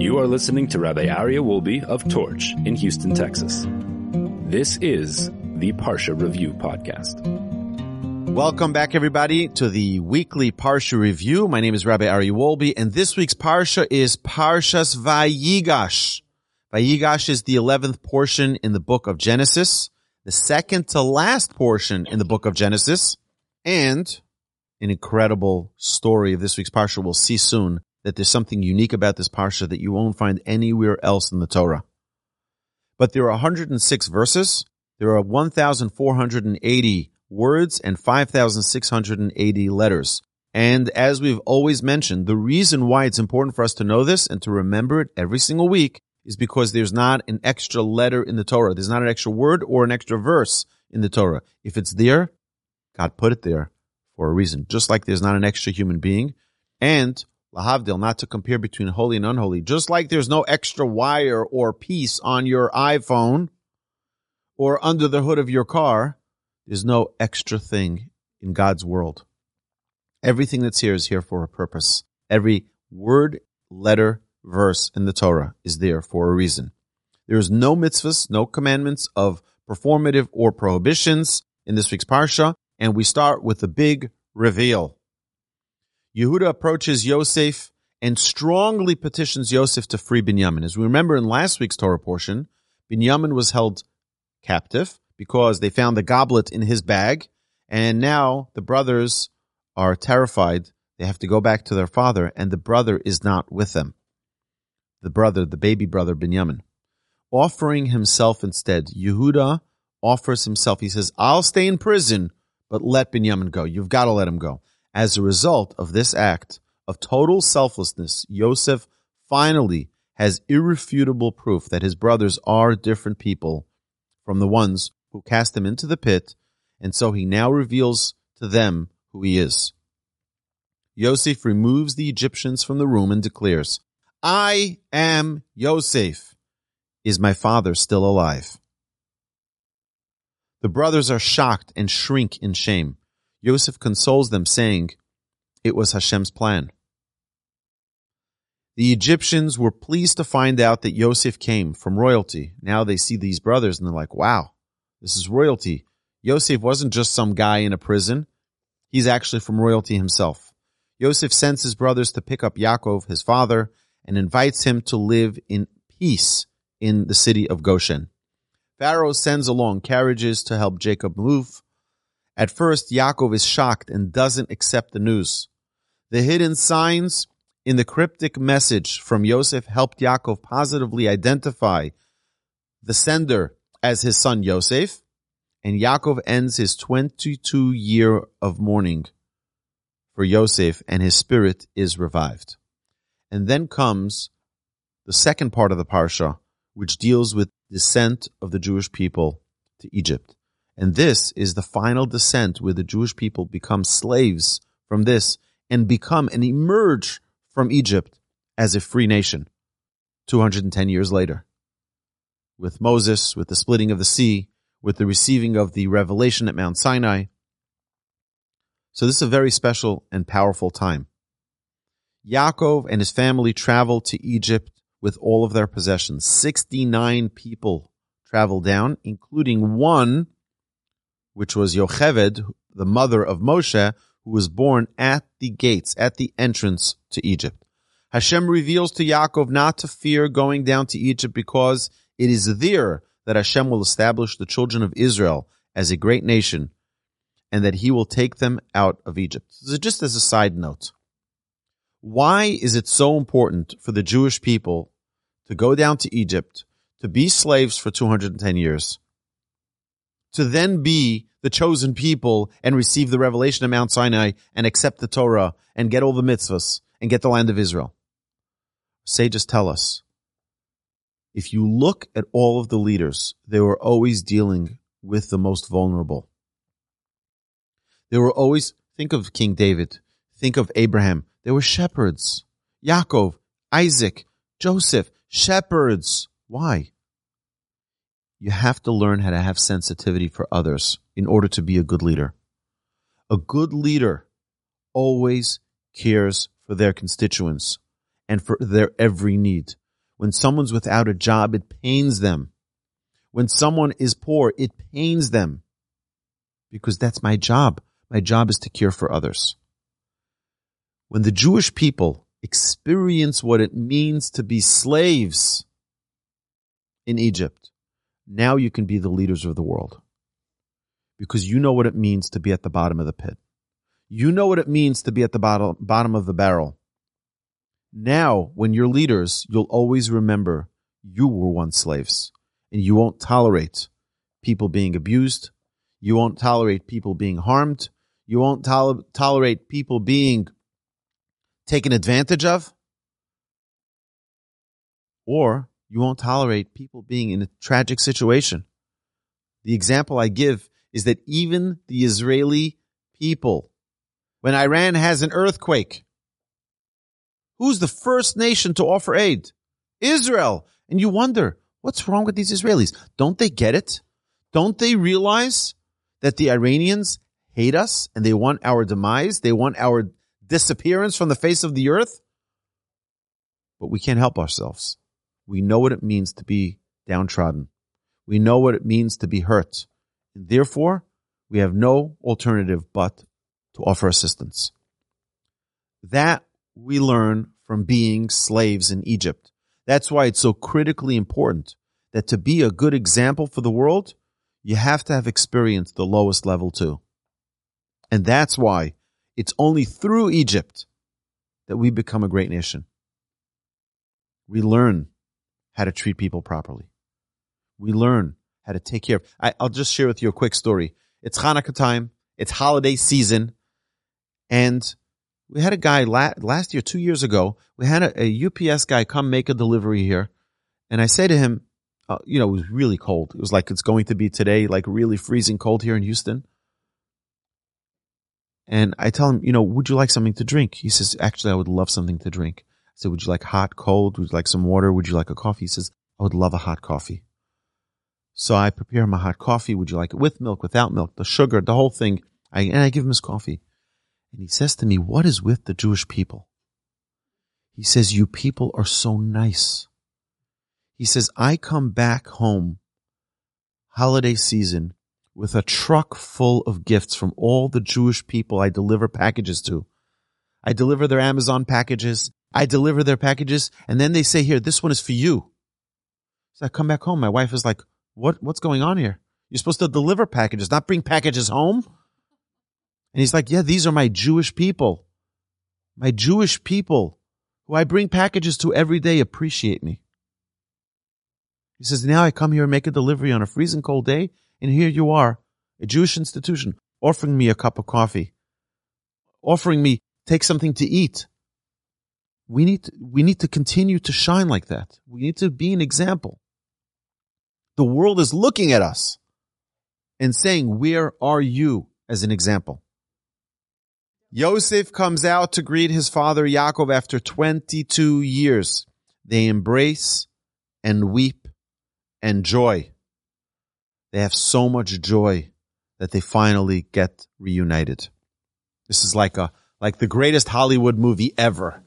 You are listening to Rabbi Aryeh Wolbe of Torch in Houston, Texas. This is the Parsha Review Podcast. Welcome back, everybody, to the weekly Parsha Review. My name is Rabbi Aryeh Wolbe, and this week's Parsha is Parshas Vayigash. Vayigash is the 11th portion in the book of Genesis, the second to last portion in the book of Genesis, and an incredible story of this week's Parsha. We'll see soon that there's something unique about this Parsha that you won't find anywhere else in the Torah. But there are 106 verses. There are 1,480 words and 5,680 letters. And as we've always mentioned, the reason why it's important for us to know this and to remember it every single week is because there's not an extra letter in the Torah. There's not an extra word or an extra verse in the Torah. If it's there, God put it there for a reason. Just like there's not an extra human being. And Lahavdil, not to compare between holy and unholy. Just like there's no extra wire or piece on your iPhone or under the hood of your car, there's no extra thing in God's world. Everything that's here is here for a purpose. Every word, letter, verse in the Torah is there for a reason. There is no mitzvahs, no commandments of performative or prohibitions in this week's parsha, and we start with the big reveal. Yehuda approaches Yosef and strongly petitions Yosef to free Binyamin. As we remember in last week's Torah portion, Binyamin was held captive because they found the goblet in his bag, and now the brothers are terrified. They have to go back to their father, and the brother is not with them. The brother, the baby brother, Binyamin. Offering himself instead, Yehuda offers himself. He says, I'll stay in prison, but let Binyamin go. You've got to let him go. As a result of this act of total selflessness, Yosef finally has irrefutable proof that his brothers are different people from the ones who cast him into the pit, and so he now reveals to them who he is. Yosef removes the Egyptians from the room and declares, I am Yosef. Is my father still alive? The brothers are shocked and shrink in shame. Yosef consoles them, saying, It was Hashem's plan. The Egyptians were pleased to find out that Yosef came from royalty. Now they see these brothers and they're like, wow, this is royalty. Yosef wasn't just some guy in a prison. He's actually from royalty himself. Yosef sends his brothers to pick up Yaakov, his father, and invites him to live in peace in the city of Goshen. Pharaoh sends along carriages to help Jacob move. At first, Yaakov is shocked and doesn't accept the news. The hidden signs in the cryptic message from Yosef helped Yaakov positively identify the sender as his son Yosef, and Yaakov ends his 22 year of mourning for Yosef, and his spirit is revived. And then comes the second part of the parsha, which deals with the descent of the Jewish people to Egypt. And this is the final descent where the Jewish people become slaves from this and become and emerge from Egypt as a free nation 210 years later. With Moses, with the splitting of the sea, with the receiving of the revelation at Mount Sinai. So this is a very special and powerful time. Yaakov and his family traveled to Egypt with all of their possessions. 69 people traveled down, including one, which was Yocheved, the mother of Moshe, who was born at the gates, at the entrance to Egypt. Hashem reveals to Yaakov not to fear going down to Egypt because it is there that Hashem will establish the children of Israel as a great nation and that he will take them out of Egypt. So just as a side note, why is it so important for the Jewish people to go down to Egypt, to be slaves for 210 years, to then be the chosen people and receive the revelation of Mount Sinai and accept the Torah and get all the mitzvahs and get the land of Israel? Sages tell us if you look at all of the leaders, they were always dealing with the most vulnerable. They were always, think of King David, think of Abraham. They were shepherds. Yaakov, Isaac, Joseph, shepherds. Why? You have to learn how to have sensitivity for others in order to be a good leader. A good leader always cares for their constituents and for their every need. When someone's without a job, it pains them. When someone is poor, it pains them because that's my job. My job is to care for others. When the Jewish people experience what it means to be slaves in Egypt, now you can be the leaders of the world because you know what it means to be at the bottom of the pit. You know what it means to be at the bottom, bottom of the barrel. Now, when you're leaders, you'll always remember you were once slaves and you won't tolerate people being abused. You won't tolerate people being harmed. You won't tol- tolerate people being taken advantage of. Or you won't tolerate people being in a tragic situation. The example I give is that even the Israeli people, when Iran has an earthquake, Who's the first nation to offer aid? Israel. And you wonder, what's wrong with these Israelis? Don't they get it? Don't they realize that the Iranians hate us and they want our demise? They want our disappearance from the face of the earth? But we can't help ourselves. We know what it means to be downtrodden. We know what it means to be hurt. Therefore, we have no alternative but to offer assistance. That we learn from being slaves in Egypt. That's why it's so critically important that to be a good example for the world, you have to have experienced the lowest level too. And that's why it's only through Egypt that we become a great nation. We learn how to treat people properly. We learn how to take care of. I, will just share with you a quick story. It's Hanukkah time. It's holiday season. And we had a guy la- last year, two years ago, we had a, a, UPS guy come make a delivery here. And I say to him, uh, you know, it was really cold. It was like it's going to be today, like really freezing cold here in Houston. And I tell him, you know, would you like something to drink? He says, actually, I would love something to drink. I said, would you like hot, cold? Would you like some water? Would you like a coffee? He says, I would love a hot coffee. So I prepare him a hot coffee. Would you like it with milk, without milk, the sugar, the whole thing? I, and I give him his coffee. And he says to me, What is with the Jewish people? He says, You people are so nice. He says, I come back home holiday season with a truck full of gifts from all the Jewish people I deliver packages to. I deliver their Amazon packages. I deliver their packages. And then they say, Here, this one is for you. So I come back home. My wife is like, What, what's going on here? You're supposed to deliver packages, not bring packages home. And he's like, yeah, these are my Jewish people. My Jewish people who I bring packages to every day appreciate me. He says, now I come here and make a delivery on a freezing cold day, and here you are, a Jewish institution, offering me a cup of coffee, offering me take something to eat. We need to, we need to continue to shine like that. We need to be an example. The world is looking at us and saying, where are you as an example? Yosef comes out to greet his father Yaakov after 22 years. They embrace and weep and joy. They have so much joy that they finally get reunited. This is like a, like the greatest Hollywood movie ever.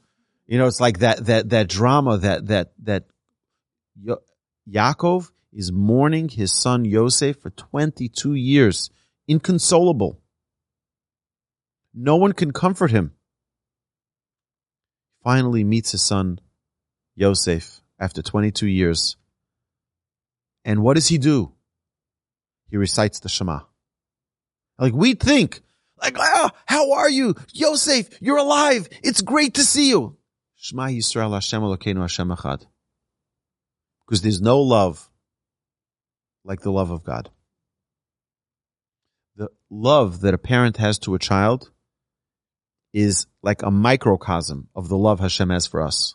You know, it's like that, that, that drama that, that, that Yaakov is mourning his son Yosef for 22 years, inconsolable. No one can comfort him. Finally meets his son, Yosef, after 22 years. And what does he do? He recites the Shema. Like we think, like, oh, how are you? Yosef, you're alive. It's great to see you. Shema Yisrael Hashem Elokeinu Hashem Echad. Because there's no love like the love of God. The love that a parent has to a child is like a microcosm of the love Hashem has for us.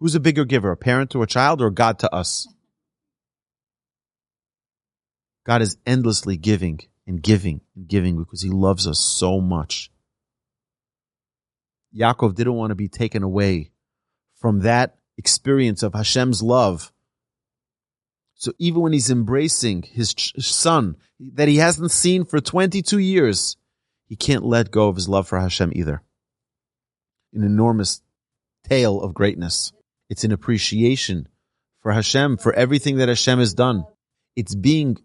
Who's a bigger giver, a parent to a child or God to us? God is endlessly giving and giving and giving because he loves us so much. Yaakov didn't want to be taken away from that experience of Hashem's love. So even when he's embracing his son that he hasn't seen for 22 years, he can't let go of his love for Hashem either. An enormous tale of greatness. It's an appreciation for Hashem, for everything that Hashem has done. It's being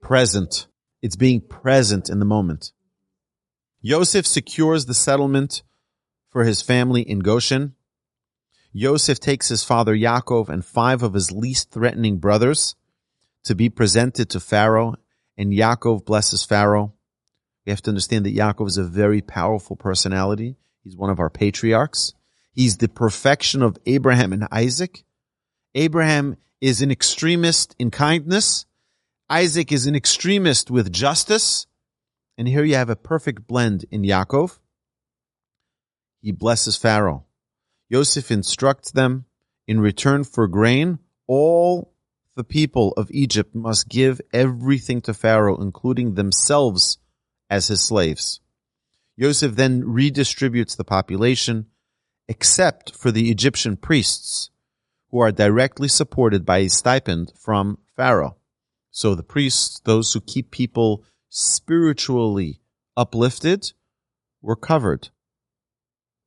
present. It's being present in the moment. Yosef secures the settlement for his family in Goshen. Yosef takes his father Yaakov and five of his least threatening brothers to be presented to Pharaoh, and Yaakov blesses Pharaoh. We have to understand that Yaakov is a very powerful personality. He's one of our patriarchs. He's the perfection of Abraham and Isaac. Abraham is an extremist in kindness. Isaac is an extremist with justice. And here you have a perfect blend in Yaakov. He blesses Pharaoh. Yosef instructs them in return for grain, all the people of Egypt must give everything to Pharaoh, including themselves as his slaves. Yosef then redistributes the population, except for the Egyptian priests, who are directly supported by a stipend from Pharaoh. So the priests, those who keep people spiritually uplifted, were covered.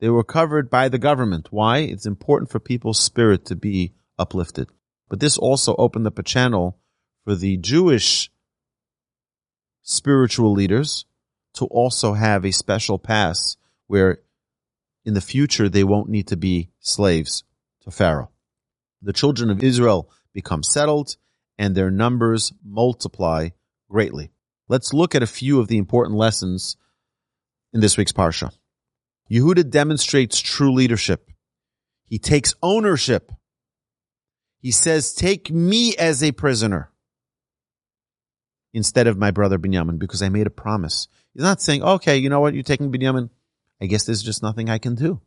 They were covered by the government. Why? It's important for people's spirit to be uplifted. But this also opened up a channel for the Jewish spiritual leaders to also have a special pass where in the future they won't need to be slaves to Pharaoh. The children of Israel become settled and their numbers multiply greatly. Let's look at a few of the important lessons in this week's Parsha. Yehuda demonstrates true leadership. He takes ownership. He says, take me as a prisoner instead of my brother Binyamin because I made a promise. He's not saying, okay, you know what? You're taking Binyamin. I guess there's just nothing I can do.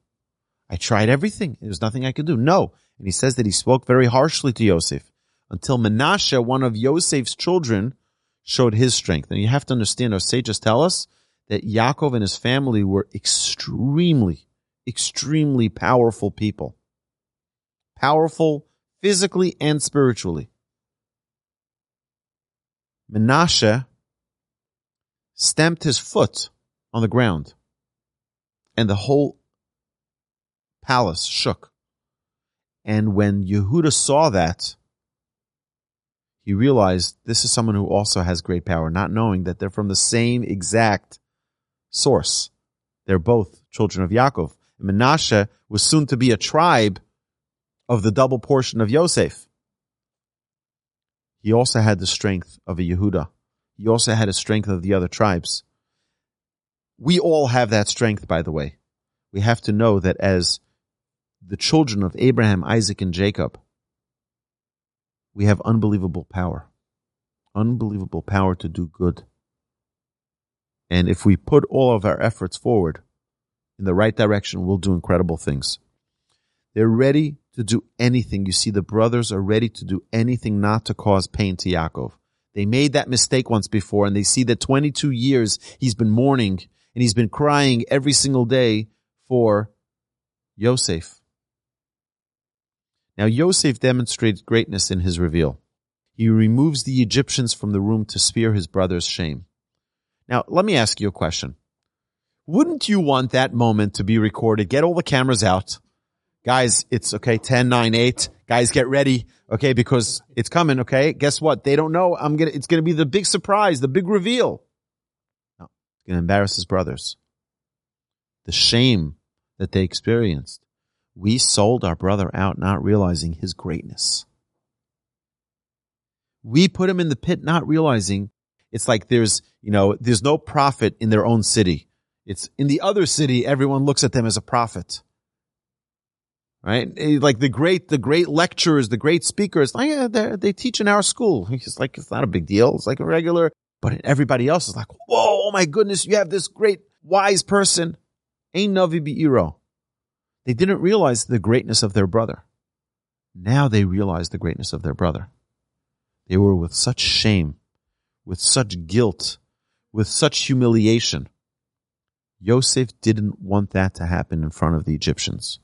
I tried everything. There's nothing I could do. No. And he says that he spoke very harshly to Yosef until Menashe, one of Yosef's children, showed his strength. And you have to understand, our sages tell us that Yaakov and his family were extremely, extremely powerful people. Powerful physically and spiritually. Menashe stamped his foot on the ground and the whole palace shook. And when Yehuda saw that, he realized this is someone who also has great power, not knowing that they're from the same exact source. They're both children of Yaakov. And Menashe was soon to be a tribe of the double portion of Yosef. He also had the strength of a Yehuda. He also had the strength of the other tribes. We all have that strength, by the way. We have to know that as the children of Abraham, Isaac, and Jacob, we have unbelievable power. Unbelievable power to do good. And if we put all of our efforts forward in the right direction, we'll do incredible things. They're ready to do anything. You see, the brothers are ready to do anything not to cause pain to Yaakov. They made that mistake once before and they see that 22 years he's been mourning and he's been crying every single day for Yosef. Now, Yosef demonstrates greatness in his reveal. He removes the Egyptians from the room to spare his brother's shame. Now, let me ask you a question. Wouldn't you want that moment to be recorded? Get all the cameras out. Guys, it's okay, 10, 9, 8. Guys, get ready. Okay, because it's coming. Okay. Guess what? They don't know. I'm going to, it's going to be the big surprise, the big reveal. No, it's going to embarrass his brothers. The shame that they experienced. We sold our brother out not realizing his greatness. We put him in the pit not realizing it's like there's, you know, there's no prophet in their own city. It's in the other city, everyone looks at them as a prophet. Right? Eh, like the great, the great lecturers, the great speakers, like, yeah, they teach in our school. It's like, it's not a big deal. It's like a regular, but everybody else is like, whoa, oh my goodness, you have this great wise person. Ein Navi. They didn't realize the greatness of their brother. Now they realize the greatness of their brother. They were with such shame with such guilt, with such humiliation. Yosef didn't want that to happen in front of the Egyptians.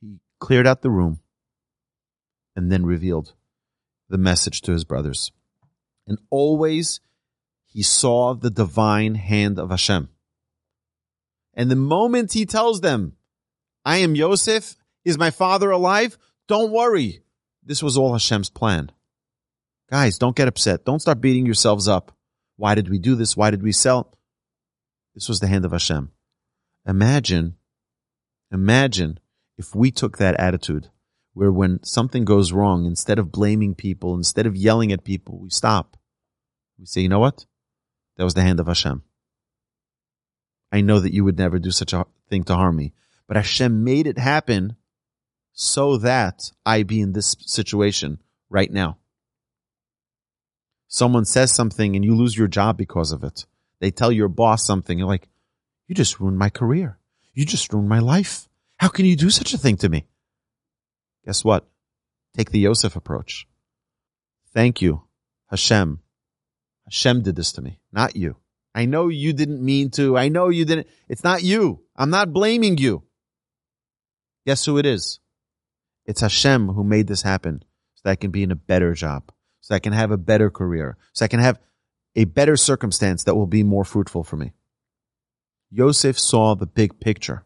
He cleared out the room and then revealed the message to his brothers. And always he saw the divine hand of Hashem. And the moment he tells them, I am Yosef, Is my father alive? Don't worry. This was all Hashem's plan. Guys, don't get upset. Don't start beating yourselves up. Why did we do this? Why did we sell? This was the hand of Hashem. Imagine, imagine if we took that attitude where when something goes wrong, instead of blaming people, instead of yelling at people, we stop. We say, you know what? That was the hand of Hashem. I know that you would never do such a thing to harm me, but Hashem made it happen so that I be in this situation right now. Someone says something and you lose your job because of it. They tell your boss something. You're like, you just ruined my career. You just ruined my life. How can you do such a thing to me? Guess what? Take the Yosef approach. Thank you, Hashem. Hashem did this to me, not you. I know you didn't mean to. I know you didn't. It's not you. I'm not blaming you. Guess who it is? It's Hashem who made this happen so that I can be in a better job, so I can have a better career, so I can have a better circumstance that will be more fruitful for me. Yosef saw the big picture.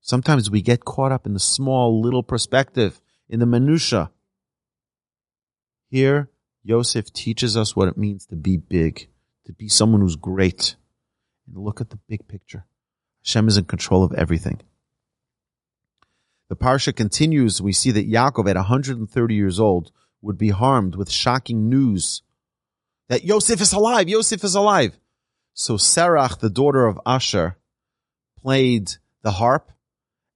Sometimes we get caught up in the small little perspective, in the minutia. Here, Yosef teaches us what it means to be big, to be someone who's great. And look at the big picture. Hashem is in control of everything. The parsha continues. We see that Yaakov, at 130 years old, would be harmed with shocking news that Yosef is alive. Yosef is alive. So Serach, the daughter of Asher, played the harp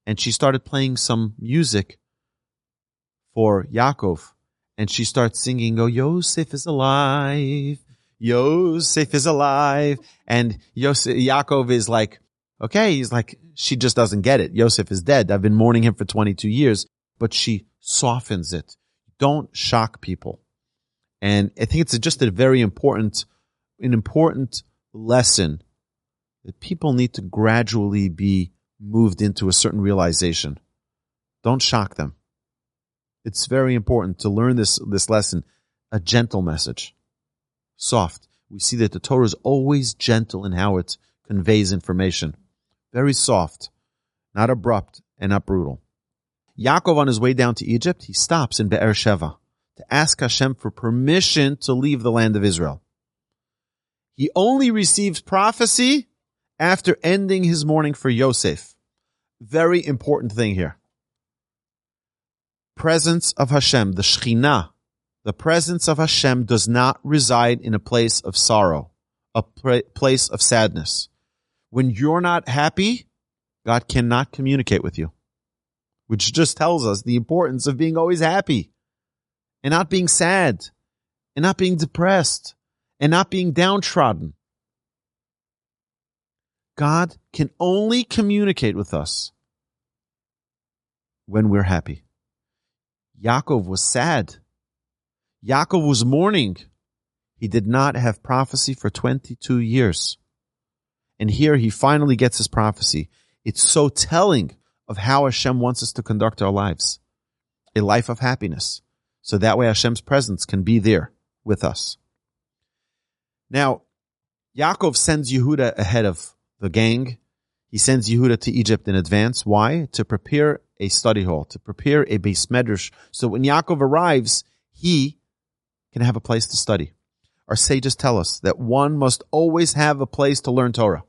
and she started playing some music for Yaakov. And she starts singing, Oh, Yosef is alive. Yosef is alive. And Yosef, Yaakov is like, okay, he's like, she just doesn't get it. Yosef is dead. I've been mourning him for 22 years, but she softens it. Don't shock people. And I think it's just a very important, an important lesson that people need to gradually be moved into a certain realization. Don't shock them. It's very important to learn this, this lesson, a gentle message. Soft. We see that the Torah is always gentle in how it conveys information. Very soft, not abrupt and not brutal. Yaakov on his way down to Egypt, he stops in Be'er Sheva to ask Hashem for permission to leave the land of Israel. He only receives prophecy after ending his mourning for Yosef. Very important thing here. Presence of Hashem, the Shekhinah, the presence of Hashem does not reside in a place of sorrow, a place of sadness. When you're not happy, God cannot communicate with you, which just tells us the importance of being always happy and not being sad and not being depressed and not being downtrodden. God can only communicate with us when we're happy. Yaakov was sad. Yaakov was mourning. He did not have prophecy for 22 years. And here he finally gets his prophecy. It's so telling of how Hashem wants us to conduct our lives. A life of happiness. So that way Hashem's presence can be there with us. Now, Yaakov sends Yehuda ahead of the gang. He sends Yehuda to Egypt in advance. Why? To prepare a study hall, to prepare a beis medrash. So when Yaakov arrives, he can have a place to study. Our sages tell us that one must always have a place to learn Torah.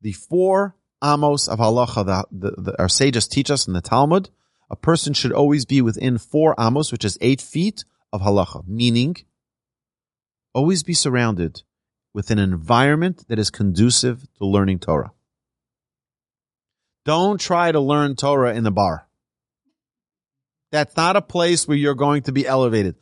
The four amos of halacha, the, the, our sages teach us in the Talmud, a person should always be within four amos, which is eight feet of halacha, meaning always be surrounded with an environment that is conducive to learning Torah. Don't try to learn Torah in the bar. That's not a place where you're going to be elevated.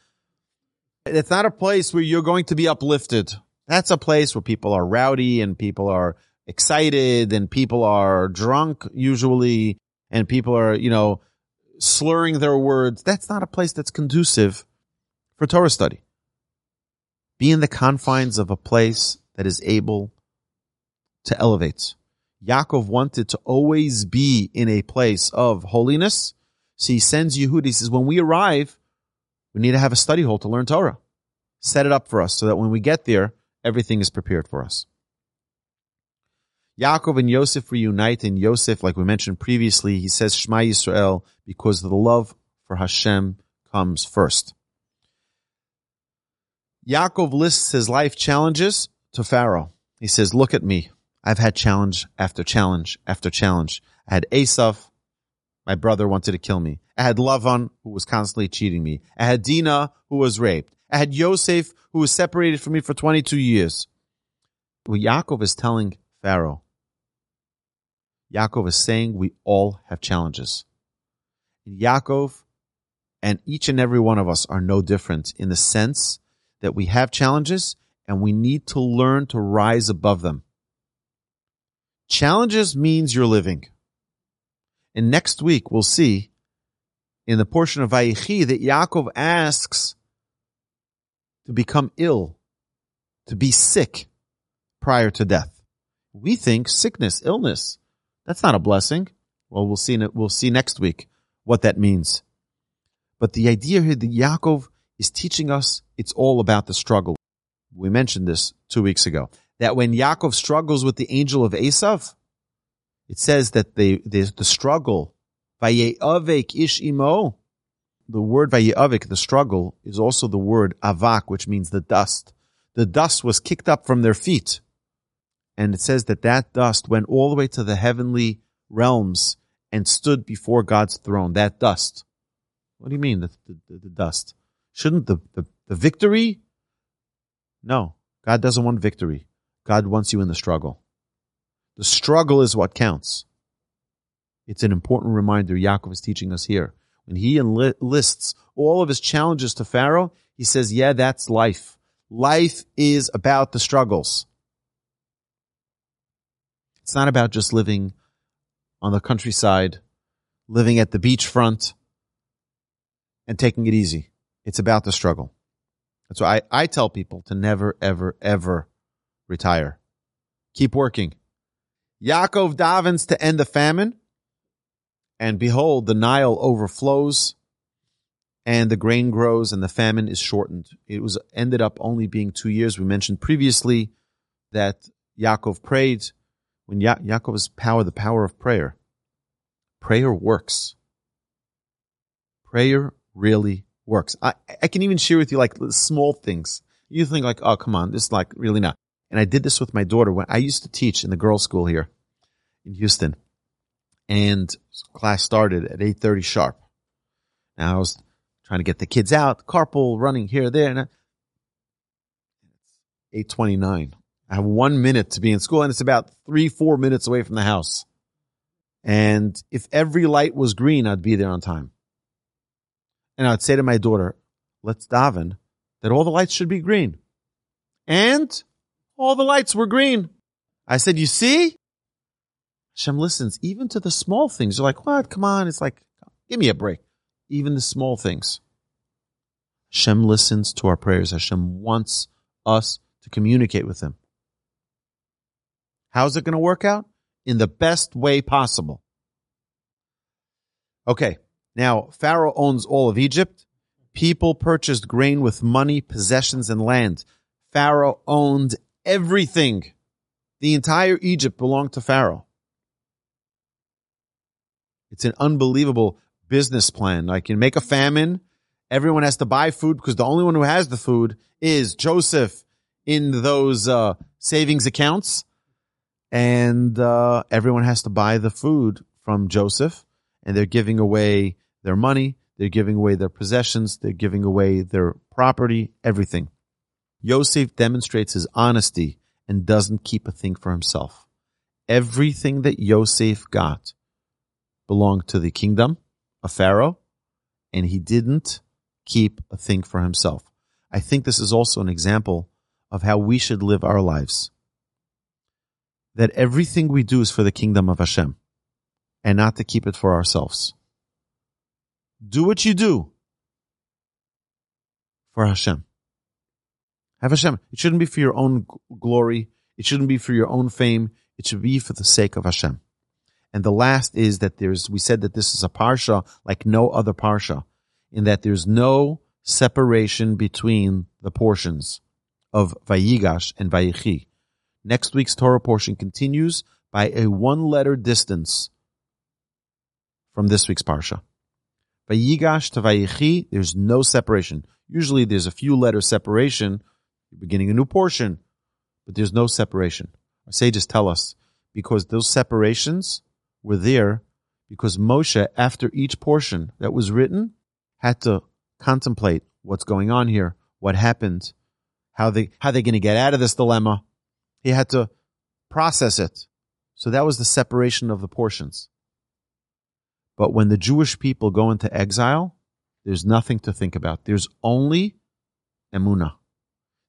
It's not a place where you're going to be uplifted. That's a place where people are rowdy and people are excited and people are drunk usually and people are, you know, slurring their words. That's not a place that's conducive for Torah study. Be in the confines of a place that is able to elevate. Yaakov wanted to always be in a place of holiness. So he sends Yehuda. He says, when we arrive, we need to have a study hall to learn Torah. Set it up for us so that when we get there, everything is prepared for us. Yaakov and Yosef reunite, and Yosef, like we mentioned previously, he says Shema Yisrael because the love for Hashem comes first. Yaakov lists his life challenges to Pharaoh. He says, look at me. I've had challenge after challenge after challenge. I had Esav, my brother wanted to kill me. I had Lavan, who was constantly cheating me. I had Dinah, who was raped. I had Yosef, who was separated from me for 22 years. What Yaakov is telling Pharaoh, Yaakov is saying we all have challenges. Yaakov and each and every one of us are no different in the sense that we have challenges and we need to learn to rise above them. Challenges means you're living. And next week we'll see in the portion of Vayichi that Yaakov asks to become ill, to be sick prior to death. We think sickness, illness, that's not a blessing. Well, we'll see. We'll see next week what that means. But the idea here that Yaakov is teaching us it's all about the struggle. We mentioned this two weeks ago. That when Yaakov struggles with the angel of Esav, it says that the, the, the struggle, Vayeavek ish imo, the word Vayeavek, the struggle, is also the word avak, which means the dust. The dust was kicked up from their feet. And it says that that dust went all the way to the heavenly realms and stood before God's throne. That dust. What do you mean, the, the, the dust? Shouldn't the, the, the victory? No, God doesn't want victory. God wants you in the struggle. The struggle is what counts. It's an important reminder Yaakov is teaching us here. When he enlists all of his challenges to Pharaoh, he says, yeah, that's life. Life is about the struggles. It's not about just living on the countryside, living at the beachfront, and taking it easy. It's about the struggle. That's why I, I tell people to never, ever, ever retire. Keep working. Yaakov davens to end the famine, and behold, the Nile overflows, and the grain grows, and the famine is shortened. It was ended up only being two years. We mentioned previously that Yaakov prayed when ya- Yaakov's power, the power of prayer. Prayer works. Prayer really works. I, I can even share with you like small things. You think like, oh, come on, this is like really not. And I did this with my daughter when I used to teach in the girls' school here in Houston. And class started at 8.30 sharp. Now I was trying to get the kids out, carpool, running here, there, and 8.29. I have one minute to be in school and it's about three, four minutes away from the house. And if every light was green, I'd be there on time. And I'd say to my daughter, let's daven that all the lights should be green. And all the lights were green. I said, you see? Hashem listens even to the small things. You're like, what? Come on. It's like, give me a break. Even the small things. Hashem listens to our prayers. Hashem wants us to communicate with him. How's it going to work out? In the best way possible. Okay. Now, Pharaoh owns all of Egypt. People purchased grain with money, possessions, and land. Pharaoh owned everything. The entire Egypt belonged to Pharaoh. It's an unbelievable business plan. Like you make a famine, everyone has to buy food because the only one who has the food is Joseph in those uh, savings accounts and uh, everyone has to buy the food from Joseph, and they're giving away their money, they're giving away their possessions, they're giving away their property, everything. Yosef demonstrates his honesty and doesn't keep a thing for himself. Everything that Yosef got belonged to the kingdom of Pharaoh, and he didn't keep a thing for himself. I think this is also an example of how we should live our lives that everything we do is for the kingdom of Hashem and not to keep it for ourselves. Do what you do for Hashem. Have Hashem. It shouldn't be for your own glory. It shouldn't be for your own fame. It should be for the sake of Hashem. And the last is that there's, we said that this is a parsha like no other parsha in that there's no separation between the portions of Vayigash and Vayichi. Next week's Torah portion continues by a one letter distance from this week's Parsha. Vayigash to Vayichi, there's no separation. Usually there's a few letter separation. You're beginning a new portion, but there's no separation. Our sages tell us because those separations were there because Moshe, after each portion that was written, had to contemplate what's going on here, what happened, how they how they're going to get out of this dilemma. He had to process it. So that was the separation of the portions. But when the Jewish people go into exile, there's nothing to think about. There's only emuna.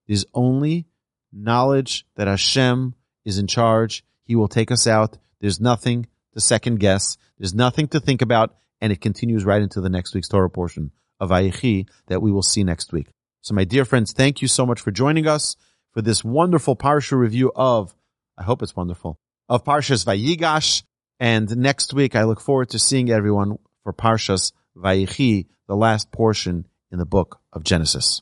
There's only knowledge that Hashem is in charge. He will take us out. There's nothing to second guess. There's nothing to think about. And it continues right into the next week's Torah portion of Vayechi that we will see next week. So my dear friends, thank you so much for joining us for this wonderful Parsha review of, I hope it's wonderful, of Parshas Vayigash. And next week, I look forward to seeing everyone for Parshas Vayichi, the last portion in the book of Genesis.